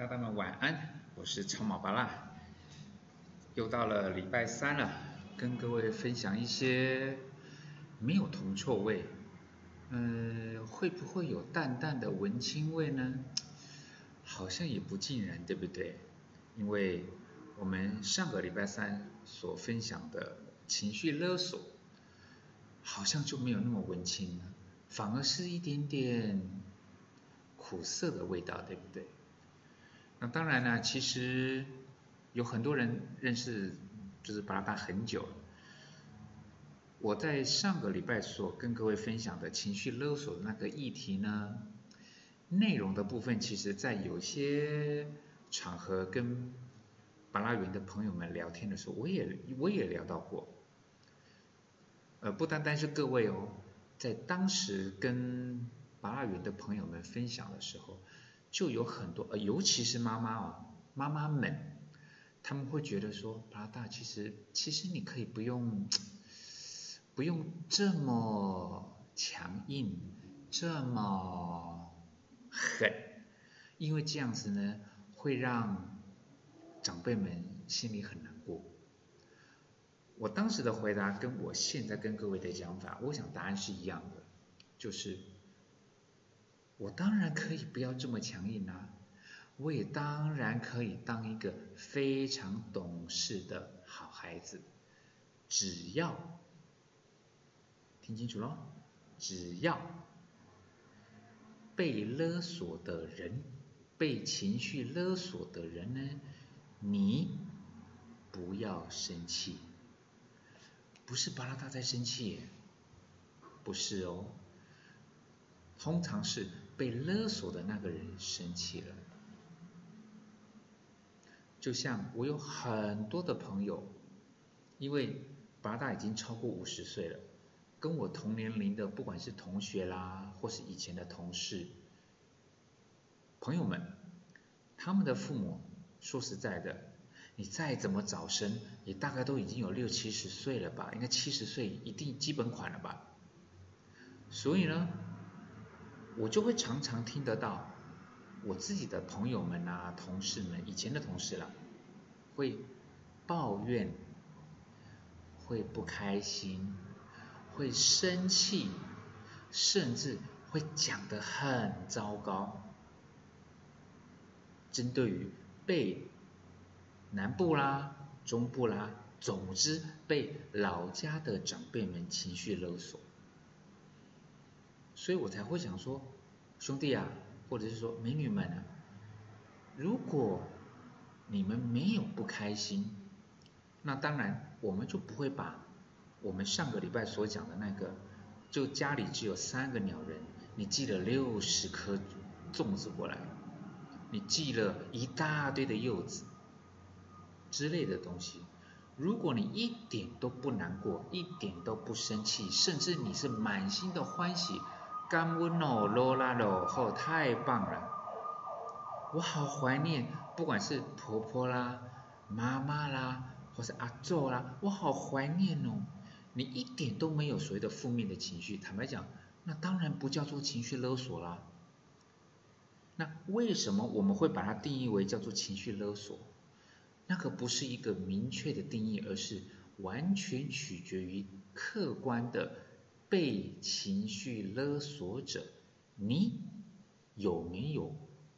大家们晚安，我是超马巴拉，又到了礼拜三了，跟各位分享一些没有铜臭味，嗯，会不会有淡淡的文青味呢？好像也不尽然，对不对？因为我们上个礼拜三所分享的情绪勒索，好像就没有那么文青了，反而是一点点苦涩的味道，对不对？那当然呢，其实有很多人认识就是巴拉达很久。我在上个礼拜所跟各位分享的情绪勒索的那个议题呢，内容的部分，其实在有些场合跟巴拉云的朋友们聊天的时候，我也我也聊到过。呃，不单单是各位哦，在当时跟巴拉云的朋友们分享的时候。就有很多，呃，尤其是妈妈哦，妈妈们，他们会觉得说，巴拉大，其实其实你可以不用，不用这么强硬，这么狠，因为这样子呢，会让长辈们心里很难过。我当时的回答跟我现在跟各位的讲法，我想答案是一样的，就是。我当然可以不要这么强硬啊，我也当然可以当一个非常懂事的好孩子，只要听清楚喽，只要被勒索的人，被情绪勒索的人呢，你不要生气，不是巴拉达在生气，不是哦，通常是。被勒索的那个人生气了，就像我有很多的朋友，因为八大已经超过五十岁了，跟我同年龄的，不管是同学啦，或是以前的同事，朋友们，他们的父母，说实在的，你再怎么早生，也大概都已经有六七十岁了吧，应该七十岁一定基本款了吧，所以呢。我就会常常听得到我自己的朋友们啊、同事们，以前的同事了，会抱怨，会不开心，会生气，甚至会讲得很糟糕。针对于被南部啦、中部啦，总之被老家的长辈们情绪勒索。所以我才会想说，兄弟啊，或者是说美女们啊，如果你们没有不开心，那当然我们就不会把我们上个礼拜所讲的那个，就家里只有三个鸟人，你寄了六十颗粽子过来，你寄了一大堆的柚子之类的东西。如果你一点都不难过，一点都不生气，甚至你是满心的欢喜。干温哦，罗拉罗后太棒了！我好怀念，不管是婆婆啦、妈妈啦，或是阿祖啦，我好怀念哦。你一点都没有所谓的负面的情绪，坦白讲，那当然不叫做情绪勒索啦。那为什么我们会把它定义为叫做情绪勒索？那可不是一个明确的定义，而是完全取决于客观的。被情绪勒索者，你有没有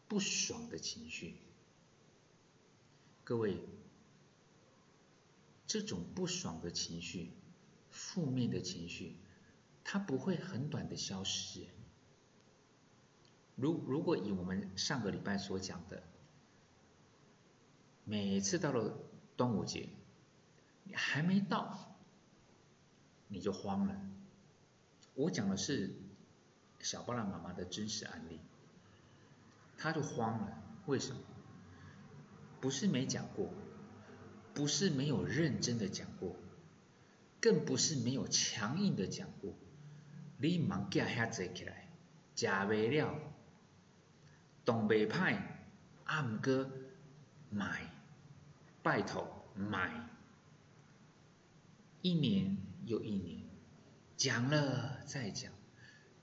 不爽的情绪？各位，这种不爽的情绪、负面的情绪，它不会很短的消失。如如果以我们上个礼拜所讲的，每次到了端午节，你还没到，你就慌了。我讲的是小巴拉妈妈的真实案例，她就慌了，为什么？不是没讲过，不是没有认真的讲过，更不是没有强硬的讲过。你忙架遐坐起来，食未了，动未歹，暗哥买，拜托买，一年又一年。讲了再讲，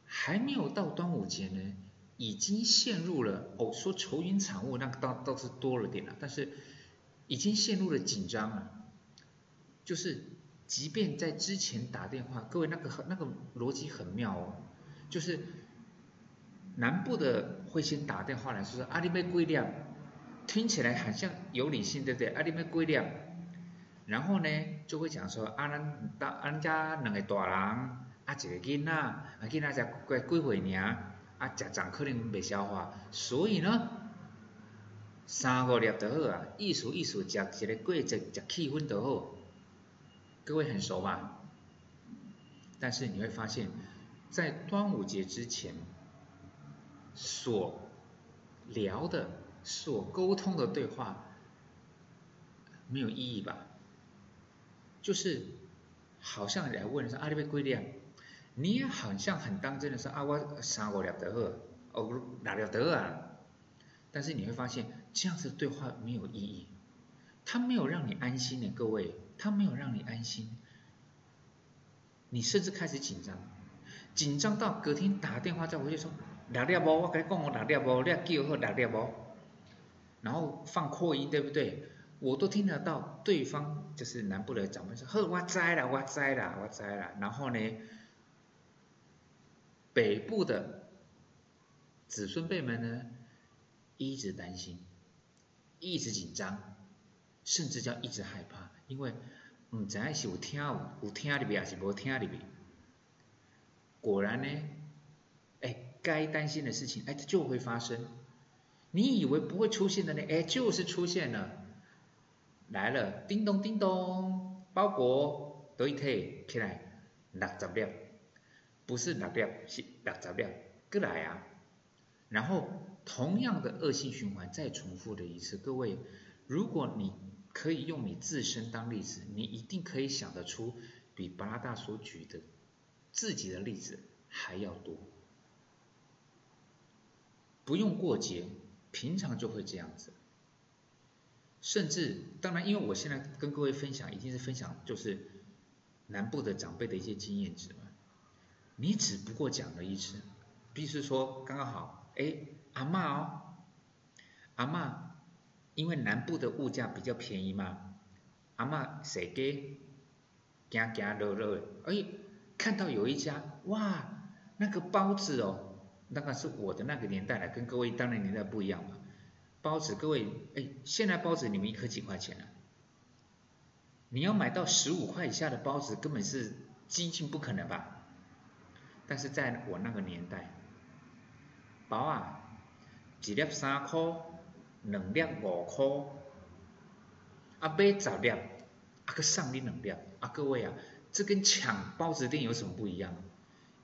还没有到端午节呢，已经陷入了哦，说愁云惨雾那个倒倒是多了点了，但是已经陷入了紧张了。就是即便在之前打电话，各位那个那个逻辑很妙哦，就是南部的会先打电话来说说阿里贝贵量，听起来好像有理性对不对？阿里贝贵量，然后呢就会讲说啊，咱大咱家两个大人啊一个囡仔，啊囡仔才过几岁尔。啊，食长可能袂消化，所以呢，三五粒就好啊，意思意思，食一个过节，食气氛就好。各位很熟吧？但是你会发现，在端午节之前所聊的、所沟通的对话没有意义吧？就是好像来问说阿里贝贵量。你也好像很当真的说啊，我三我了得好，哦，六粒得啊。但是你会发现，这样子对话没有意义，他没有让你安心的，各位，他没有让你安心，你甚至开始紧张，紧张到隔天打电话再回去说六粒无，我跟你讲我六粒无，你叫好六粒无，然后放扩音对不对？我都听得到对方就是南部的长辈说，呵，我知啦，我知啦，我知啦，然后呢？北部的子孙辈们呢，一直担心，一直紧张，甚至叫一直害怕，因为唔知是有听有有听里边还是无听里边。果然呢，哎，该担心的事情哎它就会发生。你以为不会出现的呢，哎，就是出现了，来了，叮咚叮咚，包裹都一推起来，六十粒。不是六粒，是六十粒，过来啊！然后同样的恶性循环再重复的一次。各位，如果你可以用你自身当例子，你一定可以想得出比巴拉大所举的自己的例子还要多。不用过节，平常就会这样子。甚至，当然，因为我现在跟各位分享，一定是分享就是南部的长辈的一些经验值嘛。你只不过讲了一次，比如说刚刚好，哎，阿妈哦，阿妈，因为南部的物价比较便宜嘛，阿妈谁给，行行乐乐，哎，看到有一家，哇，那个包子哦，那个是我的那个年代了，跟各位当年年代不一样嘛，包子，各位，哎，现在包子你们一颗几块钱啊？你要买到十五块以下的包子，根本是几近不可能吧？但是在我那个年代，包啊，一粒三块，两粒五块，啊买十粒，啊个送你两粒，啊各位啊，这跟抢包子店有什么不一样？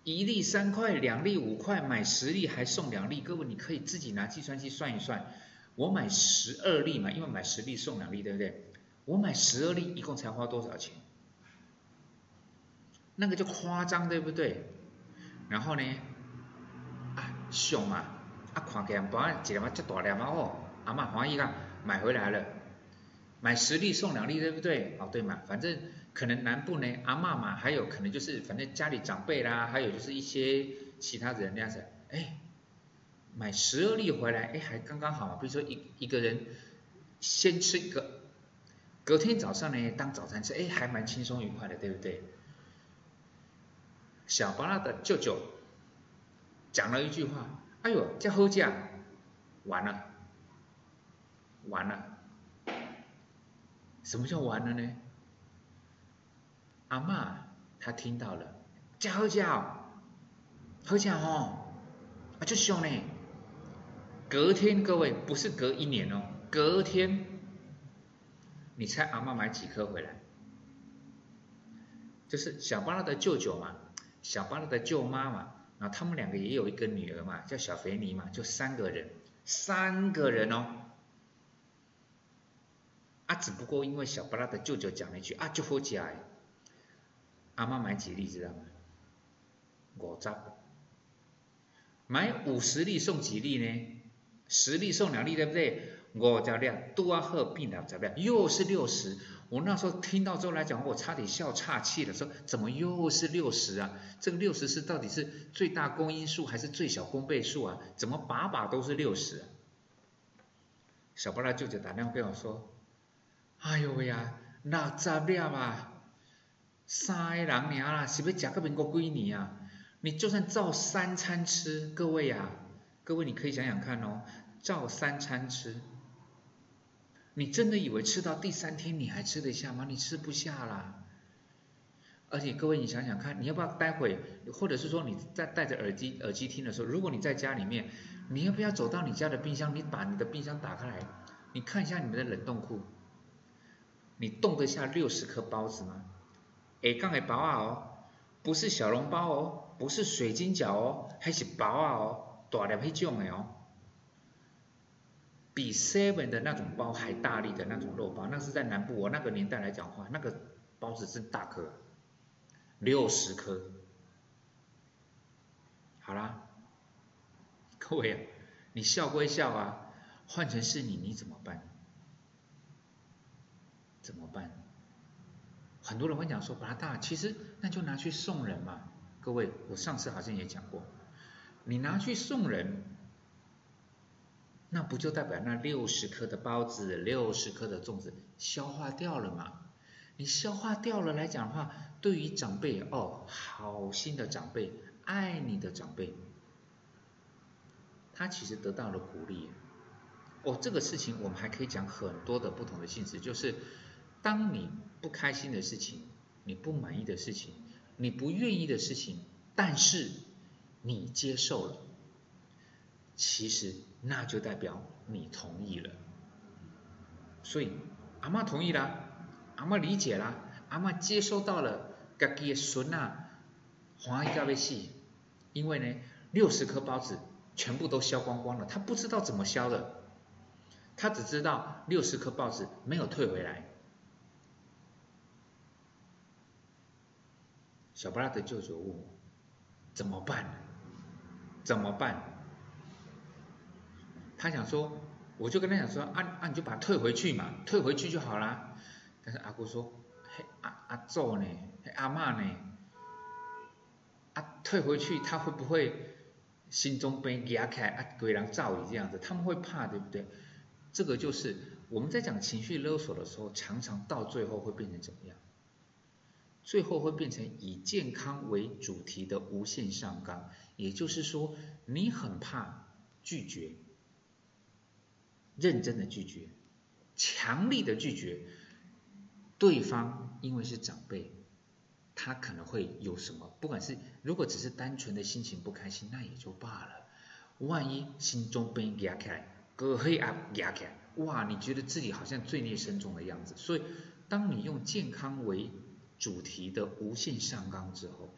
一粒三块，两粒五块，买十粒还送两粒，各位你可以自己拿计算器算一算，我买十二粒嘛，因为买十粒送两粒，对不对？我买十二粒一共才花多少钱？那个就夸张，对不对？然后呢，啊，熊嘛，啊，看起来包一粒嘛，这大粒嘛哦，阿妈欢喜啦，买回来了，买十粒送两粒，对不对？哦，对嘛，反正可能南部呢，阿妈嘛，还有可能就是反正家里长辈啦，还有就是一些其他人那样子，哎，买十二粒回来，哎，还刚刚好，比如说一一个人先吃一个，隔天早上呢当早餐吃，哎，还蛮轻松愉快的，对不对？小巴拉的舅舅讲了一句话：“哎呦，这好价，完了，完了。什么叫完了呢？阿妈她听到了，这好价，喝价哦，啊，就凶呢。隔天各位不是隔一年哦，隔天，你猜阿妈买几颗回来？就是小巴拉的舅舅嘛。”小巴拉的舅妈嘛，然后他们两个也有一个女儿嘛，叫小肥妮嘛，就三个人，三个人哦。啊，只不过因为小巴拉的舅舅讲了一句啊，就好起来。阿妈买几粒知道吗？五十，买五十粒送几粒呢？十粒送两粒，对不对？五十粒多啊，好变六十粒，又是六十。我那时候听到之后来讲，我差点笑岔气了，说怎么又是六十啊？这个六十是到底是最大公因数还是最小公倍数啊？怎么把把都是六十？小巴拉舅舅打电话跟我说：“哎呦喂呀，六十粒啊，三个人尔啦，是要食个民国几年啊？你就算照三餐吃，各位呀，各位你可以想想看哦，照三餐吃，你真的以为吃到第三天你还吃得下吗？你吃不下啦。而且各位你想想看，你要不要待会，或者是说你在戴着耳机耳机听的时候，如果你在家里面。你要不要走到你家的冰箱？你把你的冰箱打开来，你看一下你们的冷冻库，你冻得下六十颗包子吗？哎，刚才包啊哦，不是小笼包哦，不是水晶饺哦，还是包啊哦，大粒那种的哦，比 seven 的那种包还大力的那种肉包，那是在南部我那个年代来讲话，那个包子真大颗，六十颗，好啦。各位啊，你笑归笑啊，换成是你，你怎么办？怎么办？很多人会讲说，把它大，其实那就拿去送人嘛。各位，我上次好像也讲过，你拿去送人，那不就代表那六十颗的包子、六十颗的粽子消化掉了吗？你消化掉了来讲的话，对于长辈哦，好心的长辈，爱你的长辈。他其实得到了鼓励，哦，这个事情我们还可以讲很多的不同的性质，就是当你不开心的事情，你不满意的事情，你不愿意的事情，但是你接受了，其实那就代表你同意了。所以阿妈同意啦，阿妈理解啦，阿妈接收到了，家己的孙啊，欢喜到要死，因为呢，六十颗包子。全部都消光光了，他不知道怎么消的，他只知道六十颗包子没有退回来。小布拉的舅舅问我怎么办？怎么办？他想说，我就跟他讲说，啊啊，你就把它退回去嘛，退回去就好啦。但是阿姑说，嘿阿阿祖呢？嘿阿妈呢？啊，退回去他会不会？心中被压开啊，鬼狼造雨这样子，他们会怕，对不对？这个就是我们在讲情绪勒索的时候，常常到最后会变成怎么样？最后会变成以健康为主题的无限上纲，也就是说，你很怕拒绝，认真的拒绝，强力的拒绝对方，因为是长辈。他可能会有什么？不管是如果只是单纯的心情不开心，那也就罢了。万一心中被压起来，隔黑啊压起来，哇！你觉得自己好像罪孽深重的样子。所以，当你用健康为主题的无限上纲之后，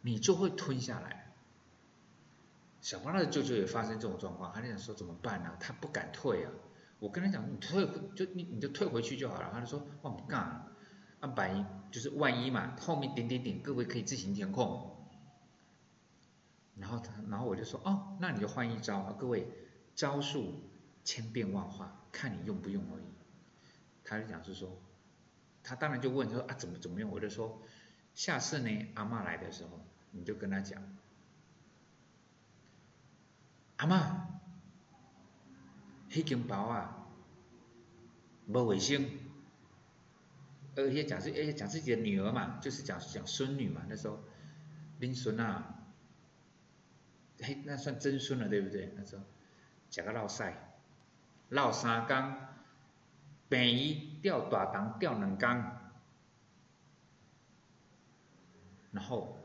你就会吞下来。小花的舅舅也发生这种状况，他就想说怎么办呢？他不敢退啊。我跟他讲，你退就你你就退回去就好了。他就说，我不干。按百就是万一嘛，后面点点点，各位可以自行填空。然后他，然后我就说，哦，那你就换一招啊，各位，招数千变万化，看你用不用而已。他就讲是说，他当然就问说啊，怎么怎么用？我就说，下次呢，阿妈来的时候，你就跟他讲，阿妈，黑金包啊，无卫生。而且讲是，而且讲自己的女儿嘛，就是讲讲孙女嘛，那时候，林孙啊，嘿，那算曾孙了，对不对？那时候，讲个闹赛，闹三缸，便宜钓大档钓两缸，然后，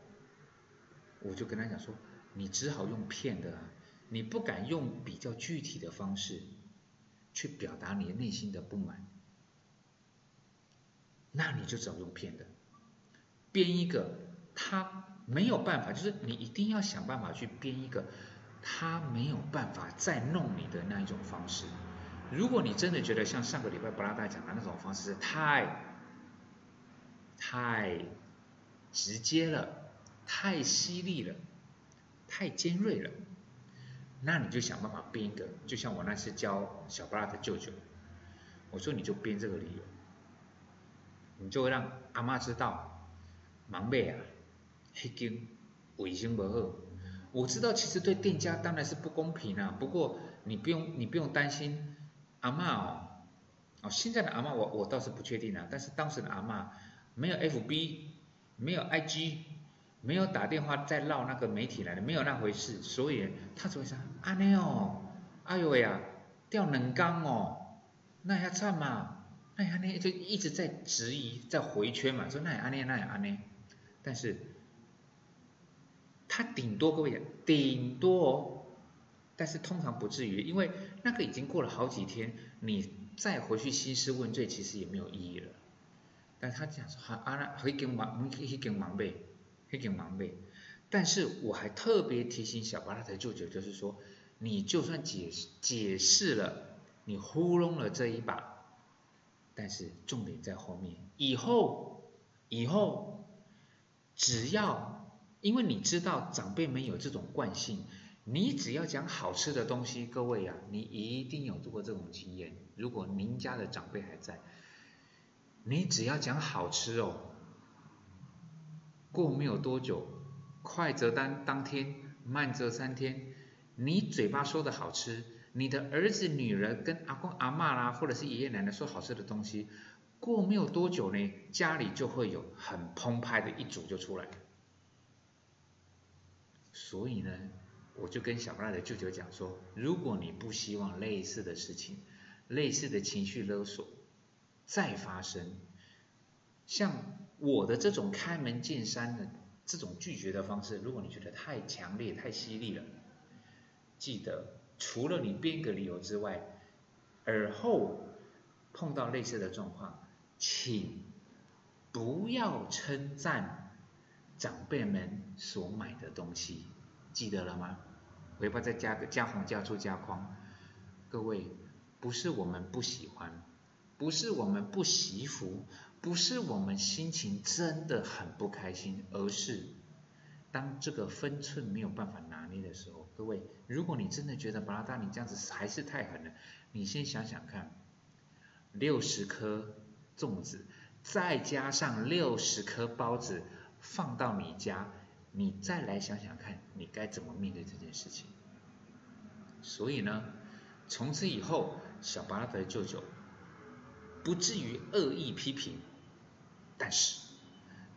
我就跟他讲说，你只好用骗的，啊你不敢用比较具体的方式，去表达你内心的不满。那你就只好用骗的，编一个他没有办法，就是你一定要想办法去编一个他没有办法再弄你的那一种方式。如果你真的觉得像上个礼拜布拉达讲的那种方式太太直接了、太犀利了、太尖锐了，那你就想办法编一个，就像我那次教小布拉的舅舅，我说你就编这个理由。你就会让阿妈知道，忙妹啊，迄间卫生不好。我知道其实对店家当然是不公平啊，不过你不用你不用担心，阿妈哦，哦现在的阿妈我我倒是不确定啊，但是当时的阿妈没有 FB，没有 IG，没有打电话再绕那个媒体来的，没有那回事，所以他只会说阿内哦，哎呦喂呀，掉冷缸哦，那也惨嘛，那也安内就一直在质疑在回圈嘛，说那也安内那也安内，但是。他顶多各位顶多哦，但是通常不至于，因为那个已经过了好几天，你再回去兴师问罪，其实也没有意义了。但他讲说，啊，那会跟忙，会跟忙呗，会跟忙呗。但是我还特别提醒小巴拉的舅舅，就是说，你就算解解释了，你糊弄了这一把，但是重点在后面，以后以后只要。因为你知道长辈们有这种惯性，你只要讲好吃的东西，各位啊，你一定有做过这种经验。如果您家的长辈还在，你只要讲好吃哦，过没有多久，快则当当天，慢则三天，你嘴巴说的好吃，你的儿子女儿跟阿公阿妈啦，或者是爷爷奶奶说好吃的东西，过没有多久呢，家里就会有很澎湃的一组就出来。所以呢，我就跟小赖的舅舅讲说，如果你不希望类似的事情、类似的情绪勒索再发生，像我的这种开门见山的这种拒绝的方式，如果你觉得太强烈、太犀利了，记得除了你编个理由之外，而后碰到类似的状况，请不要称赞。长辈们所买的东西，记得了吗？回报再加个加红加粗加框。各位，不是我们不喜欢，不是我们不习福，不是我们心情真的很不开心，而是当这个分寸没有办法拿捏的时候，各位，如果你真的觉得巴拉达你这样子还是太狠了，你先想想看，六十颗粽子，再加上六十颗包子。放到你家，你再来想想看，你该怎么面对这件事情。所以呢，从此以后，小巴拉的舅舅不至于恶意批评，但是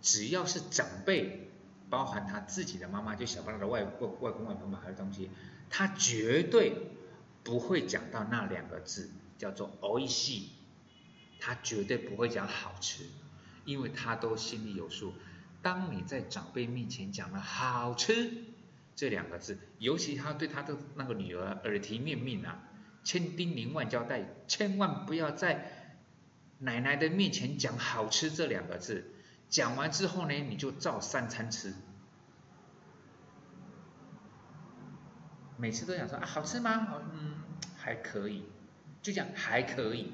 只要是长辈，包含他自己的妈妈，就小巴拉的外外外公外婆买的东西，他绝对不会讲到那两个字，叫做“おいし他绝对不会讲好吃，因为他都心里有数。当你在长辈面前讲了“好吃”这两个字，尤其他对他的那个女儿耳提面命啊，千叮咛万交代，千万不要在 奶奶的面前讲“好吃”这两个字。讲完之后呢，你就照三餐吃。每次都想说啊，好吃吗？嗯，还可以，就讲还可以。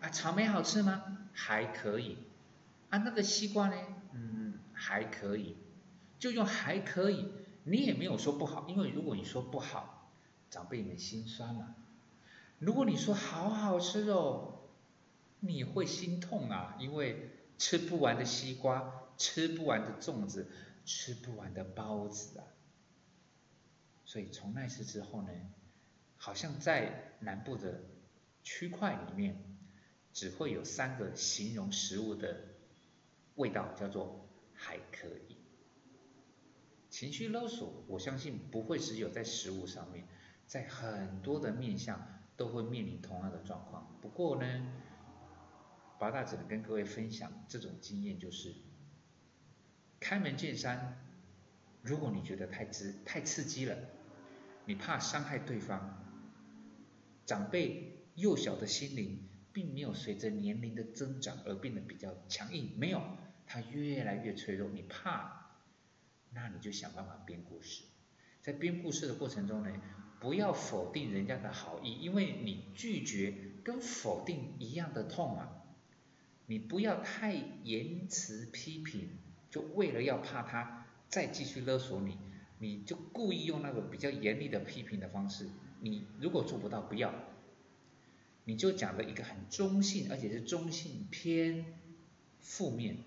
啊，草莓好吃吗？还可以。啊，那个西瓜呢？嗯还可以，就用还可以，你也没有说不好，因为如果你说不好，长辈们心酸了。如果你说好好吃哦，你会心痛啊，因为吃不完的西瓜，吃不完的粽子，吃不完的包子啊。所以从那次之后呢，好像在南部的区块里面，只会有三个形容食物的味道，叫做。还可以，情绪勒索，我相信不会只有在食物上面，在很多的面向都会面临同样的状况。不过呢，八大只能跟各位分享这种经验，就是开门见山，如果你觉得太刺太刺激了，你怕伤害对方，长辈幼小的心灵并没有随着年龄的增长而变得比较强硬，没有。他越来越脆弱，你怕，那你就想办法编故事。在编故事的过程中呢，不要否定人家的好意，因为你拒绝跟否定一样的痛啊。你不要太言辞批评，就为了要怕他再继续勒索你，你就故意用那种比较严厉的批评的方式。你如果做不到，不要，你就讲了一个很中性，而且是中性偏。负面，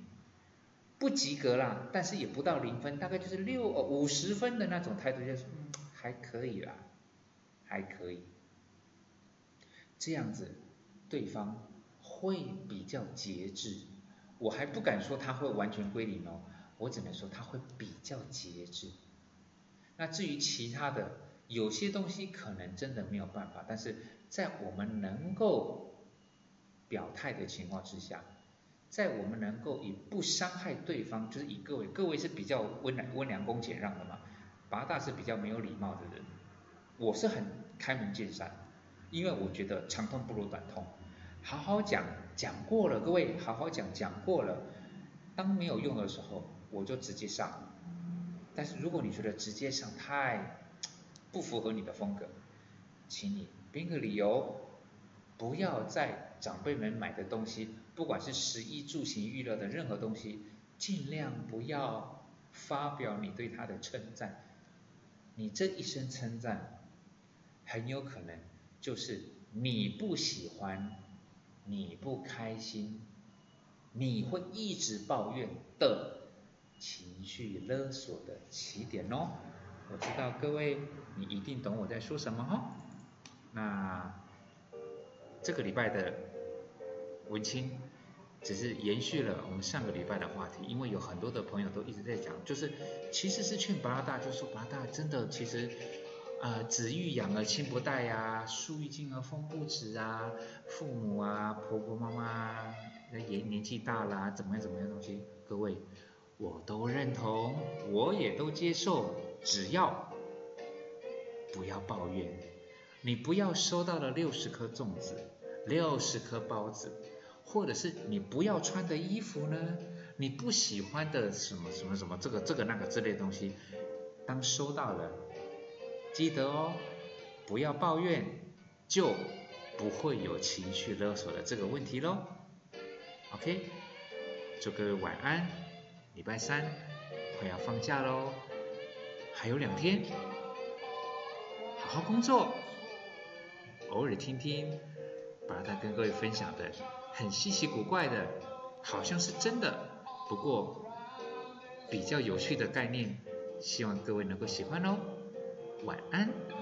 不及格啦，但是也不到零分，大概就是六五十分的那种态度，就是嗯还可以啦，还可以，这样子对方会比较节制，我还不敢说他会完全归零哦，我只能说他会比较节制。那至于其他的，有些东西可能真的没有办法，但是在我们能够表态的情况之下，在我们能够以不伤害对方，就是以各位，各位是比较温良温良恭俭让的嘛，八大是比较没有礼貌的人，我是很开门见山，因为我觉得长痛不如短痛，好好讲讲过了，各位好好讲讲过了，当没有用的时候，我就直接上。但是如果你觉得直接上太不符合你的风格，请你编个理由，不要在长辈们买的东西，不管是食衣住行娱乐的任何东西，尽量不要发表你对他的称赞。你这一声称赞，很有可能就是你不喜欢、你不开心、你会一直抱怨的。情绪勒索的起点哦，我知道各位你一定懂我在说什么哦。那这个礼拜的文青只是延续了我们上个礼拜的话题，因为有很多的朋友都一直在讲，就是其实是劝八拉大，就说八拉大真的其实啊子欲养而亲不待呀，树欲静而风不止啊，父母啊婆婆妈妈那年年纪大啦，怎么样怎么样东西，各位。我都认同，我也都接受，只要不要抱怨。你不要收到了六十颗粽子、六十颗包子，或者是你不要穿的衣服呢？你不喜欢的什么什么什么这个这个那个之类东西，当收到了，记得哦，不要抱怨，就不会有情绪勒索的这个问题喽。OK，祝各位晚安。礼拜三快要放假喽，还有两天，好好工作，偶尔听听，把它跟各位分享的很稀奇古怪的，好像是真的，不过比较有趣的概念，希望各位能够喜欢哦。晚安。